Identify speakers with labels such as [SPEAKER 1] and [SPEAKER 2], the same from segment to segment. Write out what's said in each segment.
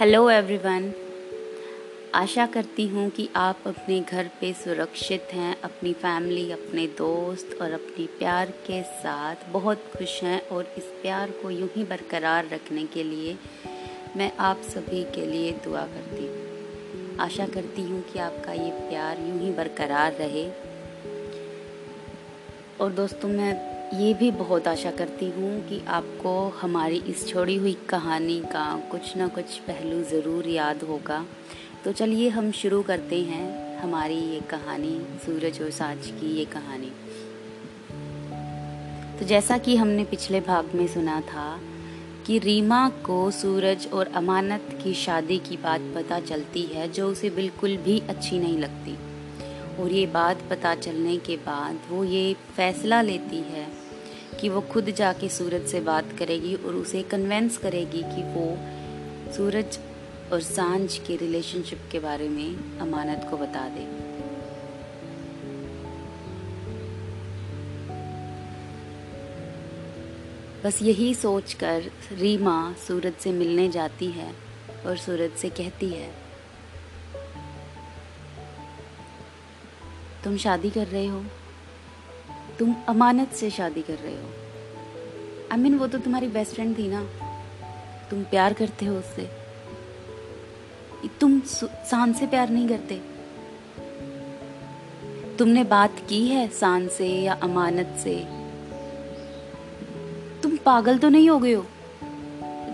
[SPEAKER 1] Hello everyone आशा करती हूँ कि आप अपने घर पे सुरक्षित हैं, अपनी फैमिली अपने दोस्त और अपने प्यार के साथ बहुत खुश हैं और इस प्यार को यूँ ही बरकरार रखने के लिए मैं आप सभी के लिए दुआ करती हूँ। आशा करती हूँ कि आपका ये प्यार यूँ ही बरकरार रहे। और दोस्तों, मैं ये भी बहुत आशा करती हूँ कि आपको हमारी इस छोड़ी हुई कहानी का कुछ ना कुछ पहलू ज़रूर याद होगा। तो चलिए हम शुरू करते हैं हमारी ये कहानी, सूरज और साज की ये कहानी। तो जैसा कि हमने पिछले भाग में सुना था कि रीमा को सूरज और अमानत की शादी की बात पता चलती है जो उसे बिल्कुल भी अच्छी नहीं लगती। और ये बात पता चलने के बाद वो ये फैसला लेती है कि वो खुद जाके सूरज से बात करेगी और उसे कन्वेंस करेगी कि वो सूरज और साँझ के रिलेशनशिप के बारे में अमानत को बता दे। बस यही सोचकर रीमा सूरज से मिलने जाती है और सूरज से कहती है, तुम शादी कर रहे हो? तुम अमानत से शादी कर रहे हो। आई I मीन mean, वो तो तुम्हारी बेस्ट फ्रेंड थी ना। तुम प्यार करते हो उससे। तुम शान से प्यार नहीं करते। तुमने बात की है शान से या अमानत से। तुम पागल तो नहीं हो गए हो।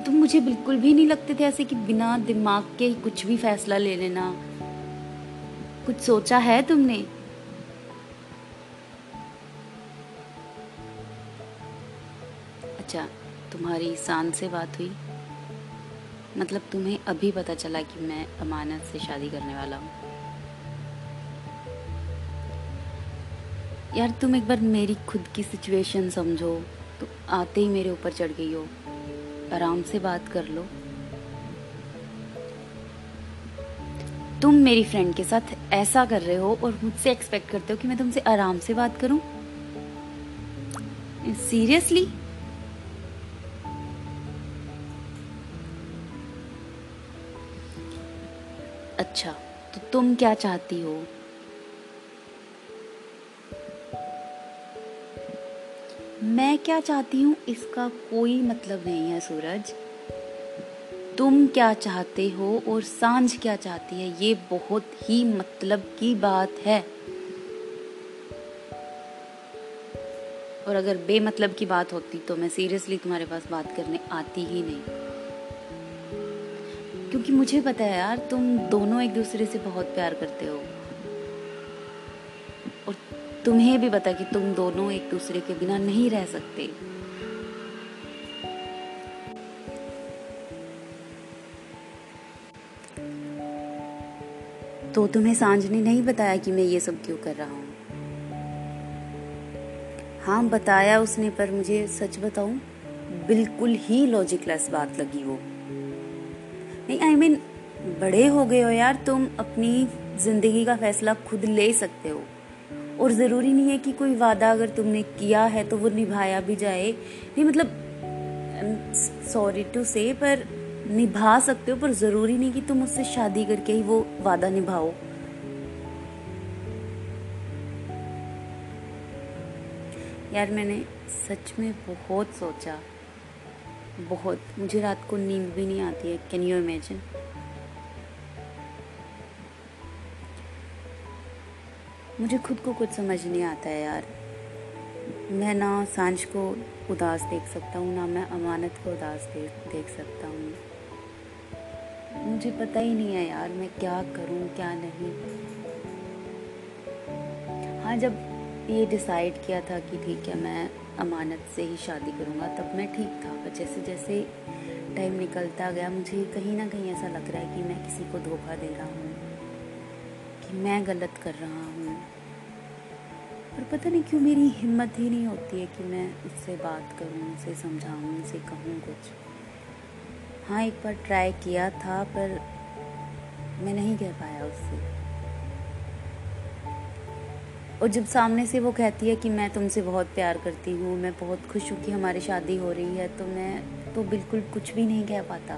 [SPEAKER 1] तुम मुझे बिल्कुल भी नहीं लगते थे ऐसे कि बिना दिमाग के कुछ भी फैसला ले लेना। कुछ सोचा है तुमने? अच्छा तुम्हारी शान से बात हुई। मतलब तुम्हें अभी पता चला कि मैं अमानत से शादी करने वाला हूँ। यार, तुम एक बार मेरी खुद की सिचुएशन समझो। तो आते ही मेरे ऊपर चढ़ गई हो। आराम से बात कर लो। तुम मेरी फ्रेंड के साथ ऐसा कर रहे हो और मुझसे एक्सपेक्ट करते हो कि मैं तुमसे आराम से बात करूँ? सीरियसली अच्छा तो तुम क्या चाहती हो? मैं क्या चाहती हूँ, इसका कोई मतलब नहीं है सूरज। तुम क्या चाहते हो और साँझ क्या चाहती है, ये बहुत ही मतलब की बात है। और अगर बेमतलब की बात होती तो मैं सीरियसली तुम्हारे पास बात करने आती ही नहीं। क्योंकि मुझे पता है यार, तुम दोनों एक दूसरे से बहुत प्यार करते हो। और तुम्हें भी पता कि तुम दोनों एक दूसरे के बिना नहीं रह सकते। तो तुम्हें साँझ ने नहीं बताया कि मैं ये सब क्यों कर रहा हूँ? हाँ बताया उसने, पर मुझे सच बताऊँ, बिल्कुल ही लॉजिकलेस बात लगी वो। आई मीन बड़े हो गए हो यार, तुम अपनी ज़िंदगी का फैसला खुद ले सकते हो। और ज़रूरी नहीं है कि कोई वादा अगर तुमने किया है तो वो निभाया भी जाए। नहीं मतलब सॉरी टू से पर निभा सकते हो, पर ज़रूरी नहीं कि तुम उससे शादी करके ही वो वादा निभाओ। यार, मैंने सच में बहुत सोचा। बहुत, मुझे रात को नींद भी नहीं आती है कैन यू इमेजिन मुझे खुद को कुछ समझ नहीं आता है यार। मैं ना साँझ को उदास देख सकता हूँ, ना मैं अमानत को उदास देख देख सकता हूँ। मुझे पता ही नहीं है यार, मैं क्या करूँ, क्या नहीं। हाँ जब ये डिसाइड किया था कि ठीक है, मैं अमानत से ही शादी करूँगा, तब मैं ठीक था। पर जैसे जैसे टाइम निकलता गया, मुझे कहीं ना कहीं ऐसा लग रहा है कि मैं किसी को धोखा दे रहा हूँ, कि मैं गलत कर रहा हूँ। पर पता नहीं क्यों मेरी हिम्मत ही नहीं होती है कि मैं उससे बात करूँ, उसे समझाऊँ, उसे कहूँ कुछ। हाँ एक बार ट्राई किया था, पर मैं नहीं कह पाया उससे। और जब सामने से वो कहती है कि मैं तुमसे बहुत प्यार करती हूँ, मैं बहुत खुश हूँ कि हमारी शादी हो रही है तो मैं तो बिल्कुल कुछ भी नहीं कह पाता।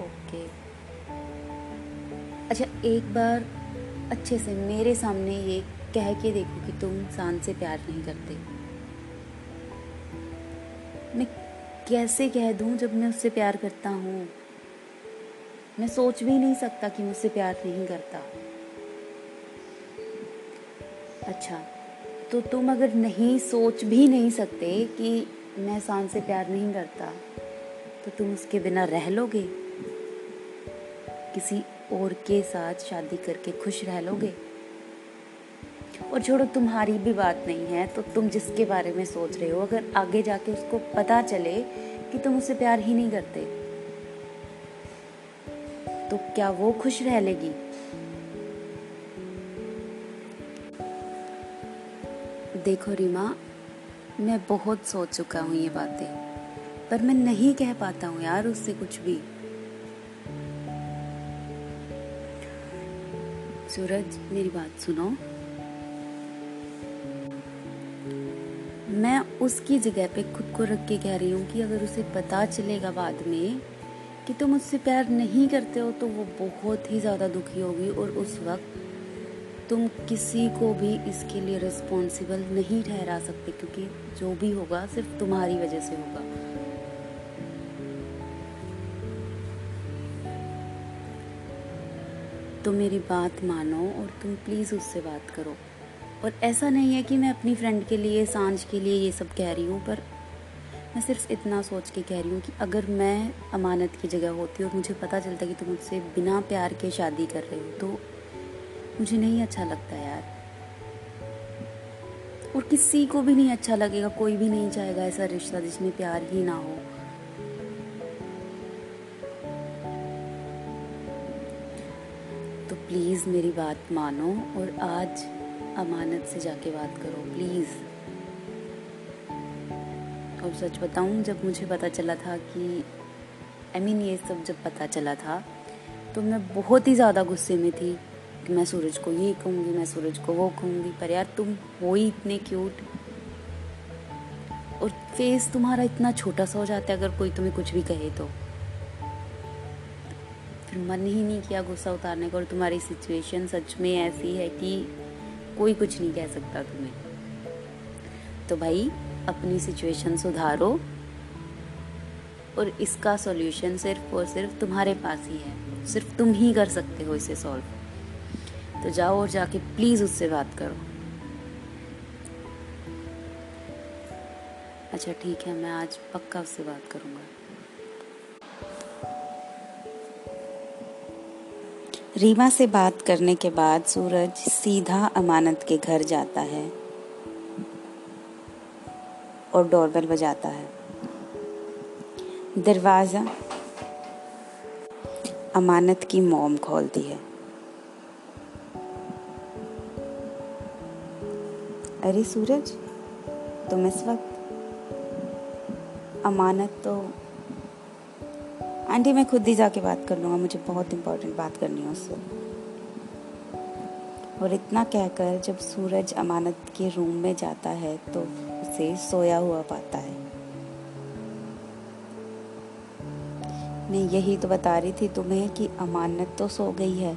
[SPEAKER 1] ओके। अच्छा एक बार अच्छे से मेरे सामने ये कह के देखो कि तुम शान से प्यार नहीं करते। मैं कैसे कह दूँ जब मैं उससे प्यार करता हूँ? मैं सोच भी नहीं सकता कि मुझसे प्यार नहीं करता। अच्छा तो तुम अगर नहीं सोच भी नहीं सकते कि मैं शान से प्यार नहीं करता तो तुम उसके बिना रह लोगे? किसी और के साथ शादी करके खुश रह लोगे? और छोड़ो, तुम्हारी भी बात नहीं है तो तुम जिसके बारे में सोच रहे हो, अगर आगे जाके उसको पता चले कि तुम उससे प्यार ही नहीं करते तो क्या वो खुश रह लेगी? देखो रीमा, मैं बहुत सोच चुका हूँ ये बातें, पर मैं नहीं कह पाता हूँ यार उससे कुछ भी। सूरज, मेरी बात सुनो। मैं उसकी जगह पे खुद को रख के कह रही हूँ कि अगर उसे पता चलेगा बाद में कि तुम उससे प्यार नहीं करते हो तो वो बहुत ही ज़्यादा दुखी होगी और उस वक्त तुम किसी को भी इसके लिए रिस्पॉन्सिबल नहीं ठहरा सकते, क्योंकि जो भी होगा सिर्फ़ तुम्हारी वजह से होगा। तो मेरी बात मानो और तुम प्लीज़ उससे बात करो। और ऐसा नहीं है कि मैं अपनी फ्रेंड के लिए, साँझ के लिए ये सब कह रही हूँ, पर मैं सिर्फ़ इतना सोच के कह रही हूँ कि अगर मैं अमानत की जगह होती और मुझे पता चलता कि तुम मुझसे बिना प्यार के शादी कर रहे हो तो मुझे नहीं अच्छा लगता यार। और किसी को भी नहीं अच्छा लगेगा, कोई भी नहीं चाहेगा ऐसा रिश्ता जिसमें प्यार ही ना हो। तो प्लीज़ मेरी बात मानो और आज अमानत से जाके बात करो, प्लीज़। और सच बताऊँ जब मुझे पता चला था कि आई I मीन mean, ये सब जब पता चला था तो मैं बहुत ही ज़्यादा गुस्से में थी कि मैं सूरज को ये कहूँगी मैं सूरज को वो कहूँगी। पर यार तुम हो ही इतने क्यूट और फेस तुम्हारा इतना छोटा सा हो जाता है अगर कोई तुम्हें कुछ भी कहे तो। फिर मन ही नहीं किया गुस्सा उतारने का और तुम्हारी सिचुएशन सच में ऐसी है कि कोई कुछ नहीं कह सकता तुम्हें। तो भाई अपनी सिचुएशन सुधारो और इसका सॉल्यूशन सिर्फ़ और सिर्फ़ तुम्हारे पास ही है। सिर्फ़ तुम ही कर सकते हो इसे सॉल्व तो जाओ और जाके प्लीज़ उससे बात करो। अच्छा ठीक है, मैं आज पक्का उससे बात करूँगा। रीमा से बात करने के बाद सूरज सीधा अमानत के घर जाता है। और डोरबेल बजाता है। दरवाज़ा अमानत की मोम खोलती है। अरे सूरज, तुम इस वक्त अमानत तो आंटी, मैं खुद ही जाके बात कर लूँगा, मुझे बहुत इम्पोर्टेंट बात करनी है उससे। और इतना कहकर जब सूरज अमानत के रूम में जाता है तो उसे सोया हुआ पाता है। मैं यही तो बता रही थी तुम्हें कि अमानत तो सो गई है।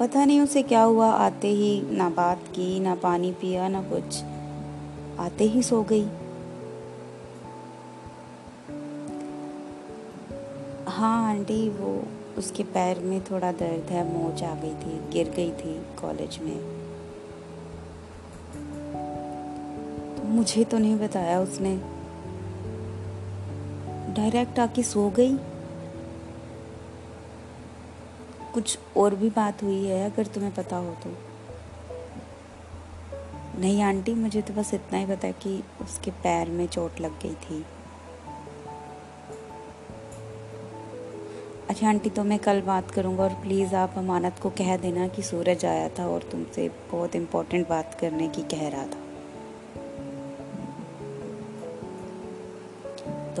[SPEAKER 1] पता नहीं उसे क्या हुआ, आते ही ना बात की, ना पानी पिया, ना कुछ। आते ही सो गई। हाँ आंटी, वो उसके पैर में थोड़ा दर्द है मोच आ गई थी, गिर गई थी कॉलेज में। मुझे तो नहीं बताया उसने। डायरेक्ट आके सो गई। कुछ और भी बात हुई है, अगर तुम्हें पता हो तो। नहीं आंटी, मुझे तो बस इतना ही पता कि उसके पैर में चोट लग गई थी। अच्छा आंटी तो मैं कल बात करूँगा और प्लीज़ आप अमानत को कह देना कि सूरज आया था और तुमसे बहुत इम्पोर्टेंट बात करने की कह रहा था।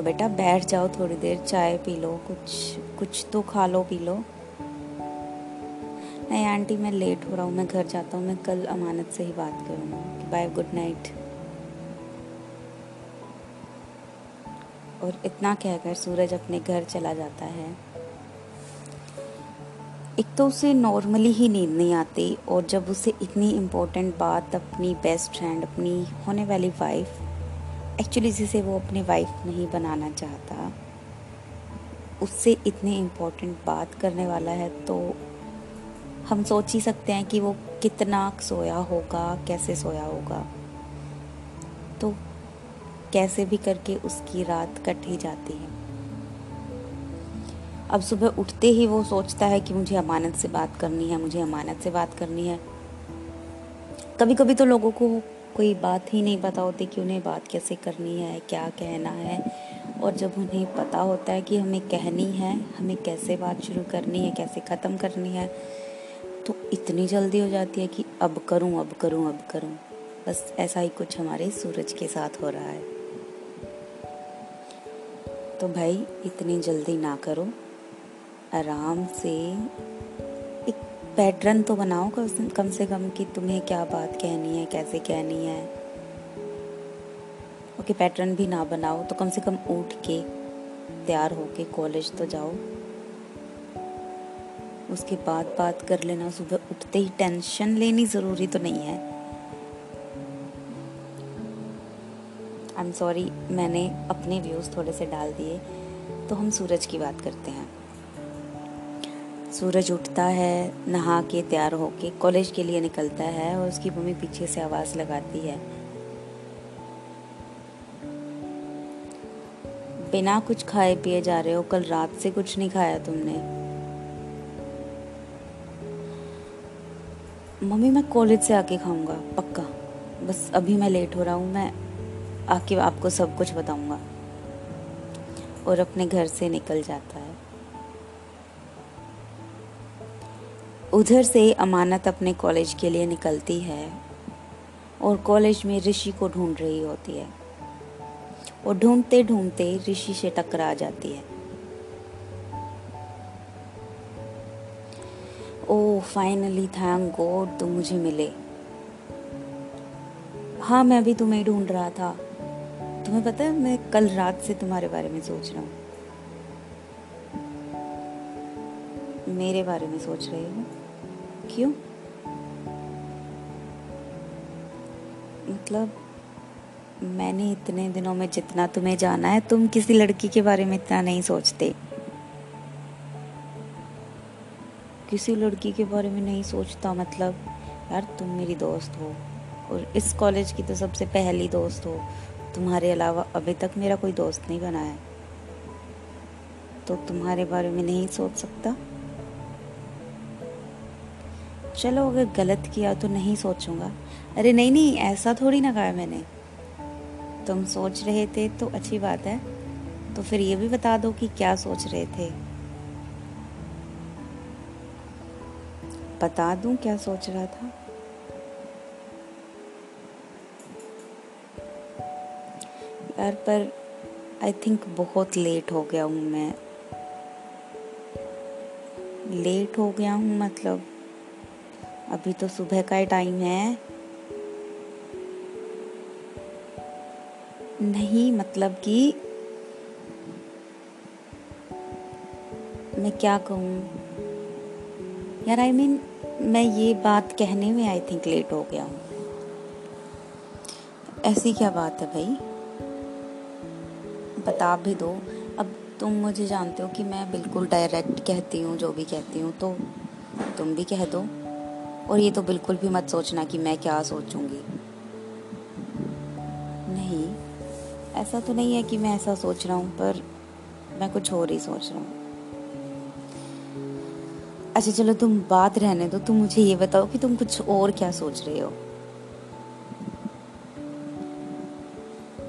[SPEAKER 1] बेटा, बैठ जाओ थोड़ी देर, चाय पी लो, कुछ कुछ तो खा लो, पी लो। नहीं, आंटी, मैं लेट हो रहा हूँ, मैं घर जाता हूँ, मैं कल अमानत से ही बात करूँगा। Bye, good night. और इतना कहकर सूरज अपने घर चला जाता है। एक तो उसे नॉर्मली ही नींद नहीं आती, और जब उसे इतनी इम्पोर्टेंट बात, अपनी बेस्ट फ्रेंड अपनी होने वाली वाइफ एक्चुअली जिसे वो अपनी वाइफ नहीं बनाना चाहता, उससे इतनी इम्पोर्टेंट बात करने वाला है तो हम सोच ही सकते हैं कि वो कितना सोया होगा, कैसे सोया होगा। तो कैसे भी करके उसकी रात कट ही जाती है। अब सुबह उठते ही वो सोचता है कि मुझे अमानत से बात करनी है, मुझे अमानत से बात करनी है। कभी कभी तो लोगों को कोई बात ही नहीं पता होती कि उन्हें बात कैसे करनी है, क्या कहना है। और जब उन्हें पता होता है कि हमें कहनी है, हमें कैसे बात शुरू करनी है, कैसे ख़त्म करनी है तो इतनी जल्दी हो जाती है कि अब करूँ अब करूँ अब करूँ। बस ऐसा ही कुछ हमारे सूरज के साथ हो रहा है। तो भाई, इतनी जल्दी ना करो। आराम से पैटर्न तो बनाओ कम से कम कि तुम्हें क्या बात कहनी है, कैसे कहनी है। ओके, पैटर्न भी ना बनाओ तो कम से कम उठ के तैयार होके कॉलेज तो जाओ। उसके बाद बात कर लेना, सुबह उठते ही टेंशन लेनी ज़रूरी तो नहीं है। आई एम सॉरी मैंने अपने व्यूज़ थोड़े से डाल दिए तो हम सूरज की बात करते हैं। सूरज उठता है, नहा के तैयार होके कॉलेज के लिए निकलता है और उसकी मम्मी पीछे से आवाज़ लगाती है। बिना कुछ खाए पिए जा रहे हो, कल रात से कुछ नहीं खाया तुमने। मम्मी, मैं कॉलेज से आके खाऊँगा, पक्का। बस अभी मैं लेट हो रहा हूँ, मैं आके आपको सब कुछ बताऊँगा। और अपने घर से निकल जाता है। उधर से अमानत अपने कॉलेज के लिए निकलती है और कॉलेज में ऋषि को ढूंढ रही होती है। और ढूंढते ढूंढते ऋषि से टकरा जाती है। ओ फाइनली थैंक गॉड तुम मुझे मिले। हाँ मैं भी तुम्हें ढूंढ रहा था। तुम्हें पता है, मैं कल रात से तुम्हारे बारे में सोच रहा हूँ। मेरे बारे में सोच रही हूँ। क्यों? मतलब मैंने इतने दिनों में जितना तुम्हें जाना है, तुम किसी लड़की के बारे में इतना नहीं सोचते। किसी लड़की के बारे में नहीं सोचता मतलब यार तुम मेरी दोस्त हो, और इस कॉलेज की तो सबसे पहली दोस्त हो। तुम्हारे अलावा अभी तक मेरा कोई दोस्त नहीं बना है। तो तुम्हारे बारे में नहीं सोच सकता? चलो अगर गलत किया तो नहीं सोचूँगा। अरे नहीं नहीं, ऐसा थोड़ी ना कहा मैंने। तुम सोच रहे थे तो अच्छी बात है। तो फिर ये भी बता दो कि क्या सोच रहे थे। बता दूँ क्या सोच रहा था? यार, पर आई थिंक बहुत लेट हो गया हूँ मैं। लेट हो गया हूँ मतलब अभी तो सुबह का ही टाइम है। नहीं मतलब कि मैं क्या कहूँ? यार आई I मीन mean, मैं ये बात कहने में आई थिंक लेट हो गया हूँ। ऐसी क्या बात है भाई? बता भी दो। अब तुम मुझे जानते हो कि मैं बिल्कुल डायरेक्ट कहती हूँ जो भी कहती हूँ तो तुम भी कह दो। और ये तो बिल्कुल भी मत सोचना कि मैं क्या सोचूँगी। नहीं, ऐसा तो नहीं है कि मैं ऐसा सोच रहा हूँ, पर मैं कुछ और ही सोच रहा हूँ। अच्छा चलो तुम बात रहने दो, तुम मुझे ये बताओ कि तुम कुछ और क्या सोच रहे हो।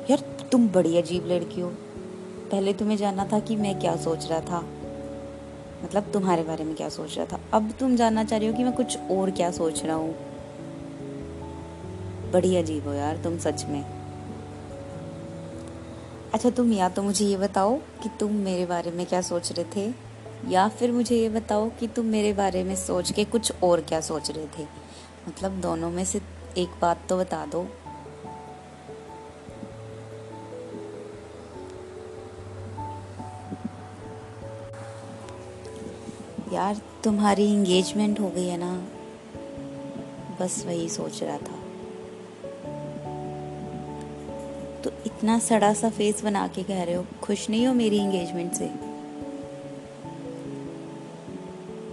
[SPEAKER 1] यार, तुम बड़ी अजीब लड़की हो। पहले तुम्हें जानना था कि मैं क्या सोच रहा था। मतलब तुम्हारे बारे में क्या सोच रहा था? अब तुम जानना चाह रही हो कि मैं कुछ और क्या सोच रहा हूँ। बड़ी अजीब हो यार तुम सच में। अच्छा तुम या तो मुझे ये बताओ कि तुम मेरे बारे में क्या सोच रहे थे, या फिर मुझे ये बताओ कि तुम मेरे बारे में सोच के कुछ और क्या सोच रहे थे। मतलब दोनों में से एक बात तो बता दो। यार, तुम्हारी इंगेजमेंट हो गई है ना। बस वही सोच रहा था। तो इतना सड़ा सा फेस बना के कह रहे हो, खुश नहीं हो मेरी इंगेजमेंट से?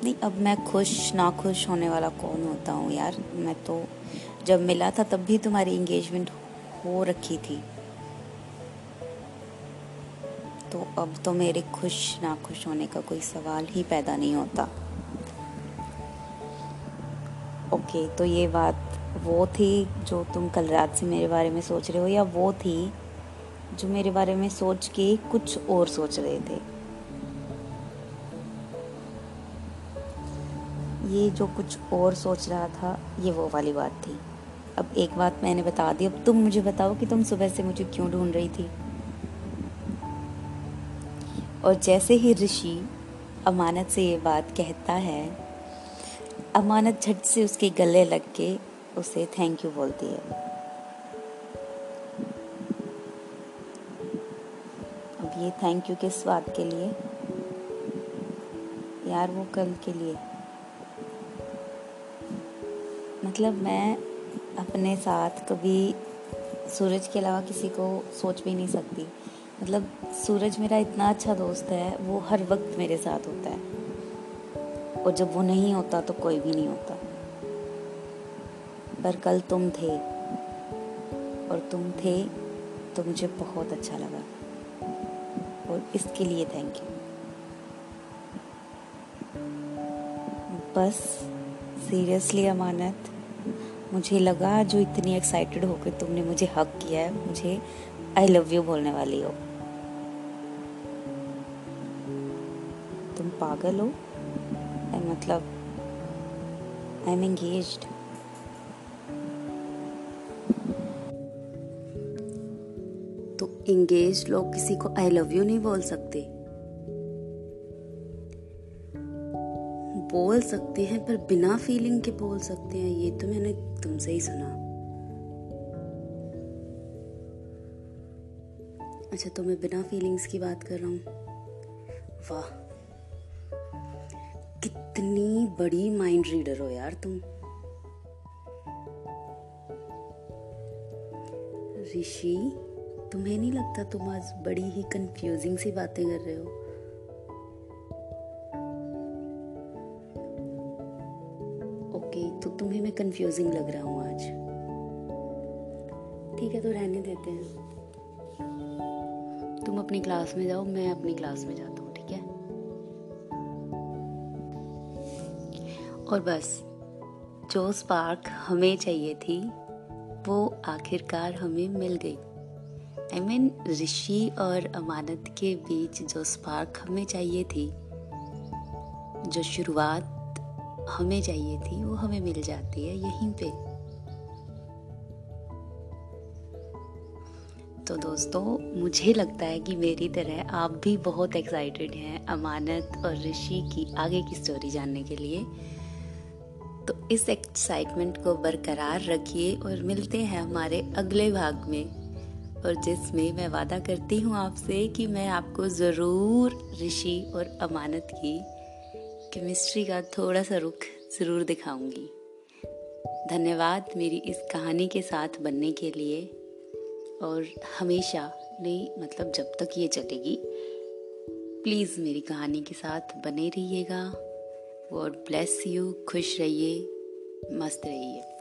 [SPEAKER 1] नहीं, अब मैं खुश ना खुश होने वाला कौन होता हूँ यार? मैं तो जब मिला था तब भी तुम्हारी इंगेजमेंट हो रखी थी। तो अब तो मेरे खुश ना खुश होने का कोई सवाल ही पैदा नहीं होता। ओके तो ये बात वो थी जो तुम कल रात से मेरे बारे में सोच रहे हो या वो थी जो मेरे बारे में सोच के कुछ और सोच रहे थे? ये जो कुछ और सोच रहा था, ये वो वाली बात थी। अब एक बात मैंने बता दी, अब तुम मुझे बताओ कि तुम सुबह से मुझे क्यों ढूंढ रही थी? और जैसे ही ऋषि अमानत से ये बात कहता है, अमानत झट से उसके गले लग के उसे थैंक यू बोलती है। अब ये थैंक यू किस बात के लिए? यार वो कल के लिए। मतलब मैं अपने साथ कभी सूरज के अलावा किसी को सोच भी नहीं सकती। मतलब सूरज मेरा इतना अच्छा दोस्त है, वो हर वक्त मेरे साथ होता है। और जब वो नहीं होता तो कोई भी नहीं होता। पर कल तुम थे, और तुम थे तो मुझे बहुत अच्छा लगा। और इसके लिए थैंक यू बस सीरियसली अमानत, मुझे लगा जो इतनी एक्साइटेड होकर तुमने मुझे हक किया है, मुझे आई लव यू बोलने वाली हो। पागल हो? मतलब आई एम एंगेज तो एंगेज लोग किसी को आई लव यू नहीं बोल सकते। बोल सकते हैं, पर बिना फीलिंग के बोल सकते हैं, ये तो मैंने तुमसे ही सुना। अच्छा तो मैं बिना फीलिंग्स की बात कर रहा हूँ। वाह। कितनी बड़ी माइंड रीडर हो यार तुम। ऋषि, तुम्हें नहीं लगता तुम आज बड़ी ही कंफ्यूजिंग सी बातें कर रहे हो? ओके तो तुम्हें मैं कंफ्यूजिंग लग रहा हूँ आज। ठीक है तो रहने देते हैं। तुम अपनी क्लास में जाओ, मैं अपनी क्लास में जाता और बस जो स्पार्क हमें चाहिए थी वो आखिरकार हमें मिल गई। I I mean mean, Rishi और अमानत के बीच जो स्पार्क हमें चाहिए थी जो शुरुआत हमें चाहिए थी वो हमें मिल जाती है यहीं पे। तो दोस्तों मुझे लगता है कि मेरी तरह आप भी बहुत एक्साइटेड हैं अमानत और ऋषि की आगे की स्टोरी जानने के लिए। तो इस एक्साइटमेंट को बरकरार रखिए और मिलते हैं हमारे अगले भाग में। और जिसमें मैं वादा करती हूँ आपसे कि मैं आपको ज़रूर ऋषि और अमानत की केमिस्ट्री का थोड़ा सा रुख ज़रूर दिखाऊँगी। धन्यवाद मेरी इस कहानी के साथ बनने के लिए। और हमेशा नहीं मतलब जब तक ये चलेगी प्लीज़ मेरी कहानी के साथ बने रहिएगा। गॉड ब्लेस यू खुश रहिए मस्त रहिए।